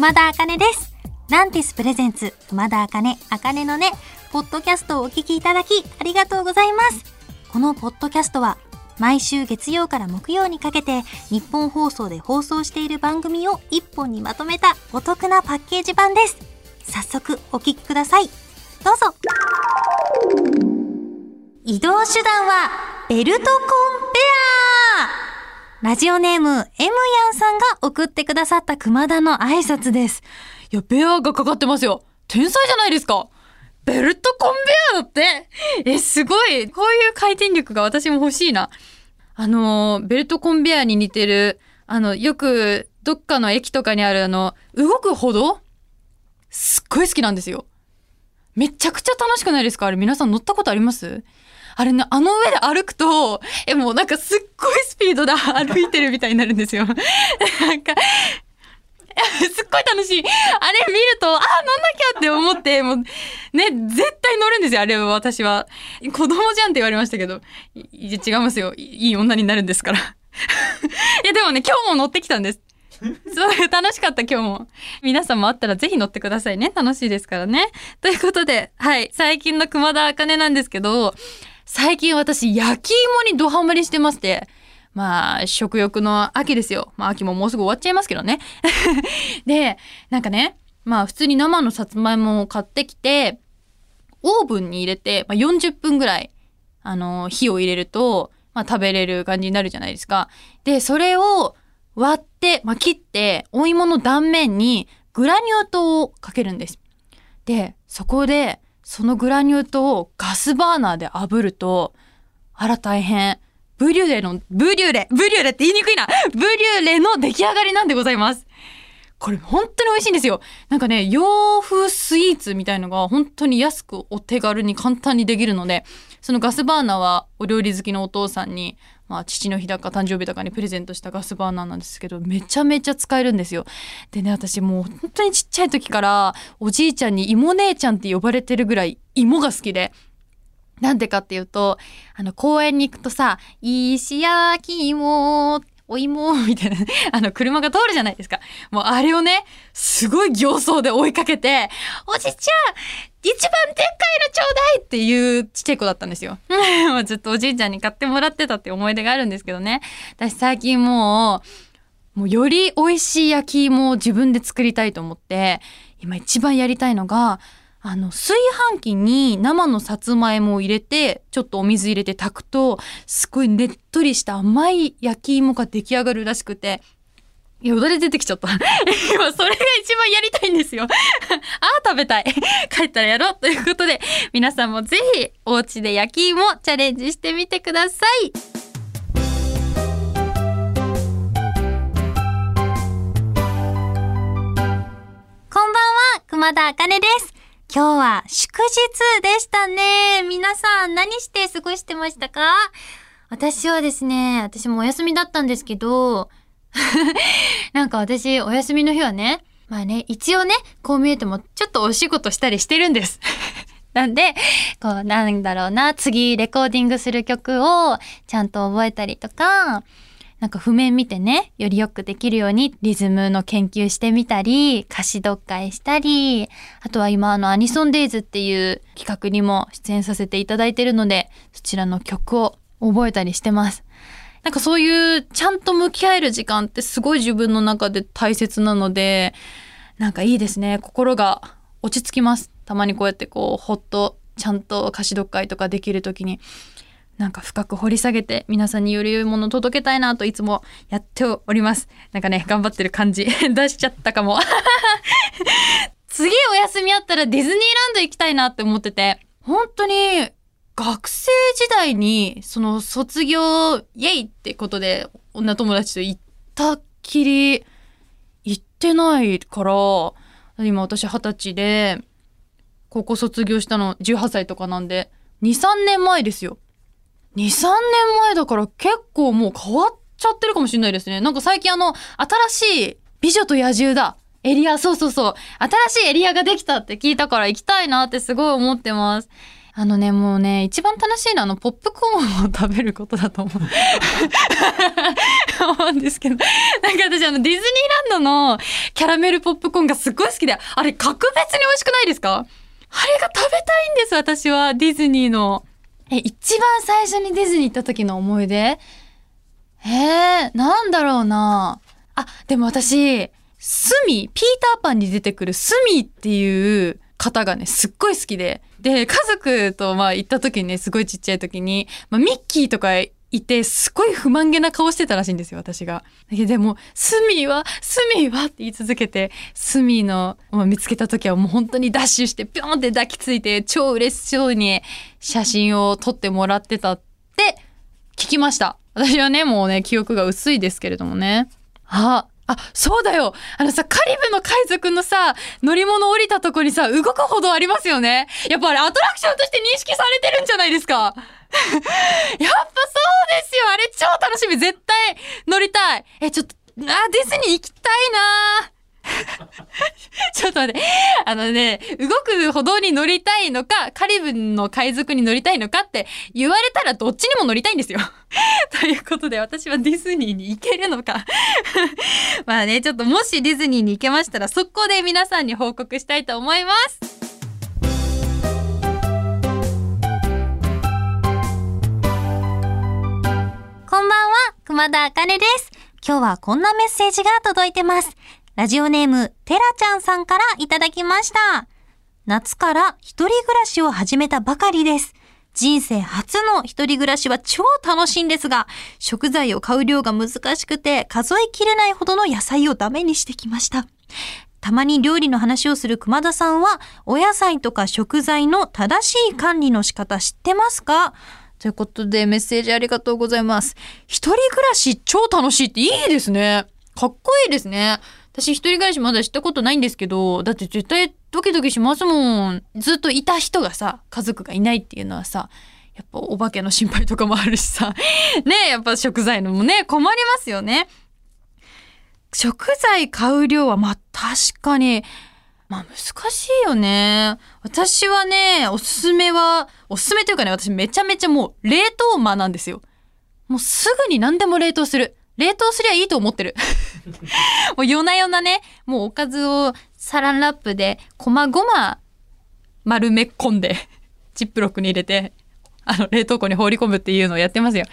熊田茜です。ランティスプレゼンツ、熊田茜、茜のね、ポッドキャストをお聞きいただき、ありがとうございます。このポッドキャストは、毎週月曜から木曜にかけて、日本放送で放送している番組を一本にまとめたお得なパッケージ版です。早速、お聞きください。どうぞ。移動手段は、ベルトコンラジオネーム、エムヤンさんが送ってくださった熊田の挨拶です。いや、ベアがかかってますよ。天才じゃないですか。ベルトコンベアだって。え、すごい。こういう回転力が私も欲しいな。あの、ベルトコンベアに似てる、あの、よくどっかの駅とかにあるあの、動く歩道？すっごい好きなんですよ。めちゃくちゃ楽しくないですか？あれ皆さん乗ったことあります？あれね、あの上で歩くと、え、もうなんかすっごいスピードで歩いてるみたいになるんですよ。なんか、すっごい楽しい。あれ見ると、ああ、乗んなきゃって思って、もう、ね、絶対乗るんですよ、あれは私は。子供じゃんって言われましたけど。いい違いますよ。いい女になるんですから。いや、でもね、今日も乗ってきたんです。そう、楽しかった今日も。皆さんもあったらぜひ乗ってくださいね。楽しいですからね。ということで、はい、最近の熊田茜なんですけど、最近私、焼き芋にドハマりしてまして、まあ、食欲の秋ですよ。まあ、秋ももうすぐ終わっちゃいますけどね。で、なんかね、まあ、普通に生のさつまいもを買ってきて、オーブンに入れて、まあ、40分ぐらい、あの、火を入れると、まあ、食べれる感じになるじゃないですか。で、それを割って、まあ、切って、お芋の断面にグラニュー糖をかけるんです。で、そこで、そのグラニュー糖をガスバーナーで炙ると、あら大変。ブリュレの、ブリュレ、ブリュレって言いにくいな。ブリュレの出来上がりなんでございます。これ本当に美味しいんですよ。なんかね、洋風スイーツみたいのが本当に安くお手軽に簡単にできるので、そのガスバーナーはお料理好きのお父さんに、まあ父の日だか誕生日だかにプレゼントしたガスバーナーなんですけど、めちゃめちゃ使えるんですよ。でね、私もう本当にちっちゃい時からおじいちゃんに芋姉ちゃんって呼ばれてるぐらい芋が好きで、なんでかっていうと、あの、公園に行くとさ、石焼き芋っ、お芋、みたいな、あの、車が通るじゃないですか。もうあれをね、すごい形相で追いかけて、おじちゃん、一番でっかいのちょうだいっていうちっちゃい子だったんですよ。ずっとおじいちゃんに買ってもらってたって思い出があるんですけどね。私最近もう、もうより美味しい焼き芋を自分で作りたいと思って、今一番やりたいのが、あの、炊飯器に生のさつまいもを入れて、ちょっとお水入れて炊くと、すごいねっとりした甘い焼き芋が出来上がるらしくて、よだれ出てきちゃった。今、それが一番やりたいんですよ。ああ、食べたい。帰ったらやろう。ということで、皆さんもぜひ、お家で焼き芋チャレンジしてみてください。こんばんは、熊田茜です。今日は祝日でしたね。皆さん何して過ごしてましたか？私はですね、私もお休みだったんですけど、なんか私お休みの日はね、まあね、一応ね、こう見えてもちょっとお仕事したりしてるんです。なんで、こう、なんだろうな、次レコーディングする曲をちゃんと覚えたりとか、なんか譜面見てね、よりよくできるようにリズムの研究してみたり、歌詞読解したり、あとは今あのアニソンデイズっていう企画にも出演させていただいてるので、そちらの曲を覚えたりしてます。なんかそういうちゃんと向き合える時間ってすごい自分の中で大切なので、なんかいいですね。心が落ち着きます。たまにこうやってこう、ほっとちゃんと歌詞読解とかできるときに。なんか深く掘り下げて皆さんにより良いものを届けたいなといつもやっております。なんかね、頑張ってる感じ 出しちゃったかも。次お休みあったらディズニーランド行きたいなって思ってて、本当に学生時代にその卒業イエイってことで女友達と行ったっきり行ってないから、今私二十歳で高校卒業したの18歳とかなんで、2、3年前ですよ。2、3年前だから結構もう変わっちゃってるかもしれないですね。なんか最近あの、新しい美女と野獣だ。エリア、そうそうそう。新しいエリアができたって聞いたから行きたいなってすごい思ってます。あのね、もうね、一番楽しいのはあの、ポップコーンを食べることだと思う。もううんですけど、なんか私あのディズニーランドのキャラメルポップコーンがすっごい好きで、あれ格別に美味しくないですか？あれが食べたいんです、私は、ディズニーの。え、一番最初にディズニー行った時の思い出？えー、なんだろうなあ、でも私、スミ、ピーターパンに出てくるスミっていう方がね、すっごい好きで。で、家族とまあ行った時にね、すごいちっちゃい時に、まあ、ミッキーとかいて、すごい不満げな顔してたらしいんですよ、私が。でも、スミーは、スミーはって言い続けて、スミーの、まあ、見つけた時はもう本当にダッシュして、ぴょんって抱きついて、超嬉しそうに写真を撮ってもらってたって聞きました。私はね、もうね、記憶が薄いですけれどもね。あ、あ、そうだよあのさ、カリブの海賊のさ、乗り物降りたとこにさ、動く歩道ありますよねやっぱあれアトラクションとして認識されてるんじゃないですかやっぱそうですよあれ超楽しみ絶対乗りたいえ、ちょっと、あ、ディズニー行きたいな ちょっと待って。あのね、動く歩道に乗りたいのか、カリブンの海賊に乗りたいのかって言われたらどっちにも乗りたいんですよ。ということで私はディズニーに行けるのか。まあね、ちょっともしディズニーに行けましたら速攻で皆さんに報告したいと思います。熊田あかねです。今日はこんなメッセージが届いてます。ラジオネーム、てらちゃんさんからいただきました。夏から一人暮らしを始めたばかりです。人生初の一人暮らしは超楽しいんですが、食材を買う量が難しくて数えきれないほどの野菜をダメにしてきました。たまに料理の話をする熊田さんは、お野菜とか食材の正しい管理の仕方知ってますか？ということでメッセージありがとうございます。一人暮らし超楽しいっていいですね。かっこいいですね。私一人暮らしまだ知ったことないんですけど、だって絶対ドキドキしますもん。ずっといた人がさ、家族がいないっていうのはさ、やっぱお化けの心配とかもあるしさ。ねやっぱ食材のもね、困りますよね。食材買う量はまあ確かに、まあ難しいよね。私はね、おすすめは、おすすめというかね、私めちゃめちゃもう冷凍魔なんですよ。もうすぐに何でも冷凍する。冷凍すりゃいいと思ってる。もう夜な夜なね、もうおかずをサランラップで、こまごま丸め込んで、ジップロックに入れて、あの、冷凍庫に放り込むっていうのをやってますよ。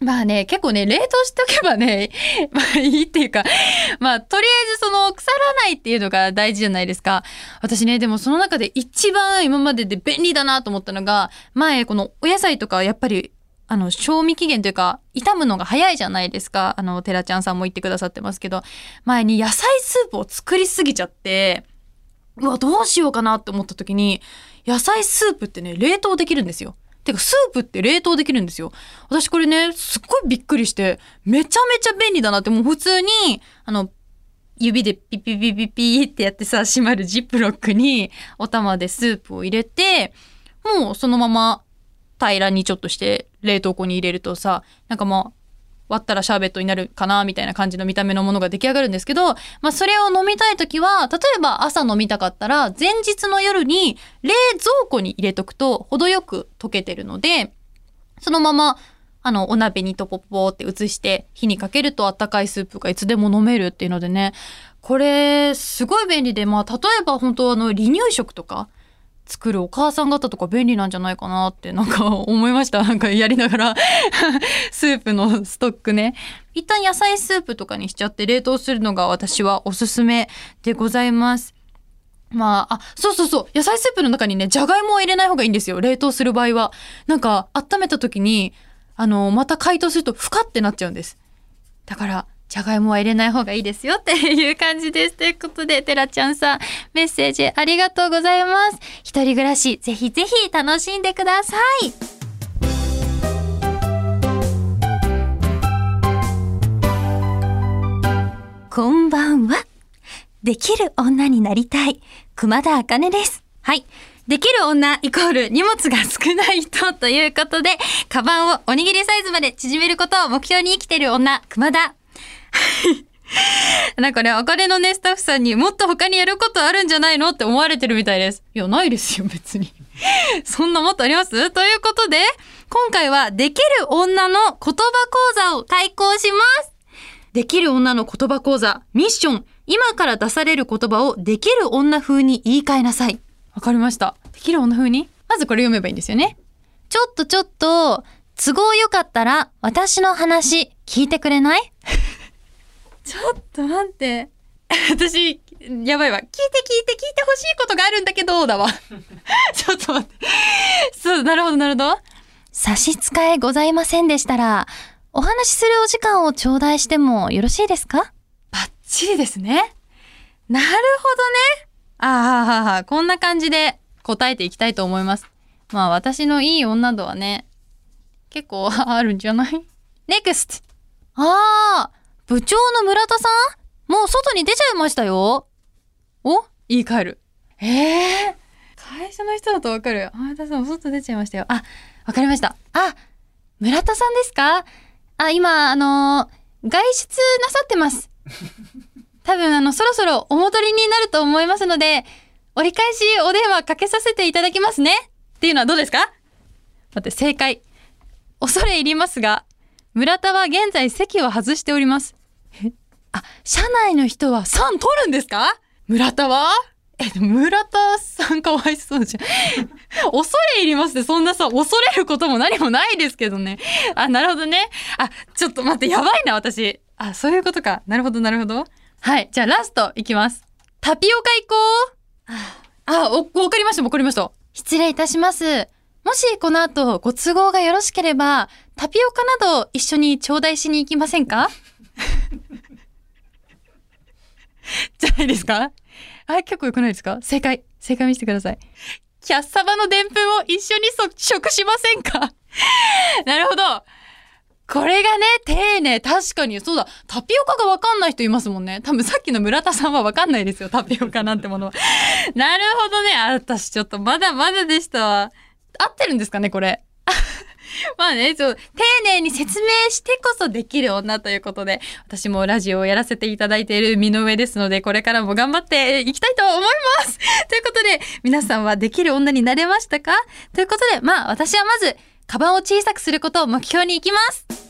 まあね、結構ね、冷凍しておけばね、まあいいっていうか、まあとりあえずその腐らないっていうのが大事じゃないですか。私ね、でもその中で一番今までで便利だなと思ったのが、前このお野菜とかやっぱりあの、賞味期限というか、傷むのが早いじゃないですか。あの、テラちゃんさんも言ってくださってますけど、前に野菜スープを作りすぎちゃって、うわ、どうしようかなって思った時に、野菜スープってね、冷凍できるんですよ。てか、スープって冷凍できるんですよ。私これね、すっごいびっくりして、めちゃめちゃ便利だなって、もう普通に、あの、指でピピピピピってやってさ、閉まるジップロックにお玉でスープを入れて、もうそのまま平らにちょっとして冷凍庫に入れるとさなんかまあ割ったらシャーベットになるかなみたいな感じの見た目のものが出来上がるんですけど、まあそれを飲みたい時は、例えば朝飲みたかったら、前日の夜に冷蔵庫に入れとくと程よく溶けてるので、そのまま、あの、お鍋にトポポって移して火にかけるとあったかいスープがいつでも飲めるっていうのでね、これ、すごい便利で、まあ例えば本当あの離乳食とか、作るお母さん方とか便利なんじゃないかなってなんか思いました。なんかやりながら スープのストックね。一旦野菜スープとかにしちゃって冷凍するのが私はおすすめでございます。まあ、あ、そうそうそう。野菜スープの中にね、じゃがいもを入れない方がいいんですよ。冷凍する場合は。なんか、温めた時に、あの、また解凍すると、ふかってなっちゃうんです。だから、じゃがいもは入れない方がいいですよっていう感じです。ということで、てらちゃんさん、メッセージありがとうございます。一人暮らし、ぜひぜひ楽しんでください。こんばんは。できる女になりたい、熊田茜です。はい。できる女イコール荷物が少ない人ということで、カバンをおにぎりサイズまで縮めることを目標に生きている女、熊田 なんかね、あかねのね、スタッフさんにもっと他にやることあるんじゃないのって思われてるみたいです。いや、ないですよ、別に。そんなもっとあります？ということで、今回はできる女の言葉講座を開講します。できる女の言葉講座、ミッション。今から出される言葉をできる女風に言い換えなさい。わかりました。できる女風に？まずこれ読めばいいんですよね。ちょっとちょっと、都合よかったら私の話聞いてくれない？ちょっと待って。私、やばいわ。聞いて聞いて聞いてほしいことがあるんだけど、だわ。ちょっと待って。そう、なるほど、なるほど。差し支えございませんでしたら、お話しするお時間を頂戴してもよろしいですか？バッチリですね。なるほどね。ああ、こんな感じで答えていきたいと思います。まあ私のいい女度はね、結構あるんじゃない ?NEXT! ああ、部長の村田さん？もう外に出ちゃいましたよ。お？言い換える。ええ会社の人だとわかる。あ、私も外出ちゃいましたよ。あ、わかりました。あ、村田さんですか？あ、今、あのー外出なさってます。多分、あの、そろそろお戻りになると思いますので、折り返しお電話かけさせていただきますね。っていうのはどうですか？待って、正解。恐れ入りますが、村田は現在席を外しております。あ、社内の人は3取るんですか？村田は？え、村田さんかわいそうじゃん。恐れ入りますって、そんなさ、恐れることも何もないですけどね。あ、なるほどね。あ、ちょっと待って、やばいな、私。あ、そういうことか。なるほど、なるほど。はい。じゃあラストいきます。タピオカ行こう。あ、お、わかりました、わかりました。失礼いたします。もしこの後ご都合がよろしければ、タピオカなど一緒に頂戴しに行きませんか？じゃないですか？あ、結構良くないですか？正解。正解見せてください。キャッサバのでんぷんを一緒にそ食しませんか？なるほど。これがね、丁寧。確かに、そうだ。タピオカがわかんない人いますもんね。多分さっきの村田さんはわかんないですよ。タピオカなんてものは。なるほどね。あ、私ちょっとまだまだでしたわ。合ってるんですかね、これ？まあね、そう、丁寧に説明してこそできる女ということで、私もラジオをやらせていただいている身の上ですので、これからも頑張っていきたいと思います。ということで、皆さんはできる女になれましたか？ということで、まあ私はまず、カバンを小さくすることを目標に行きます。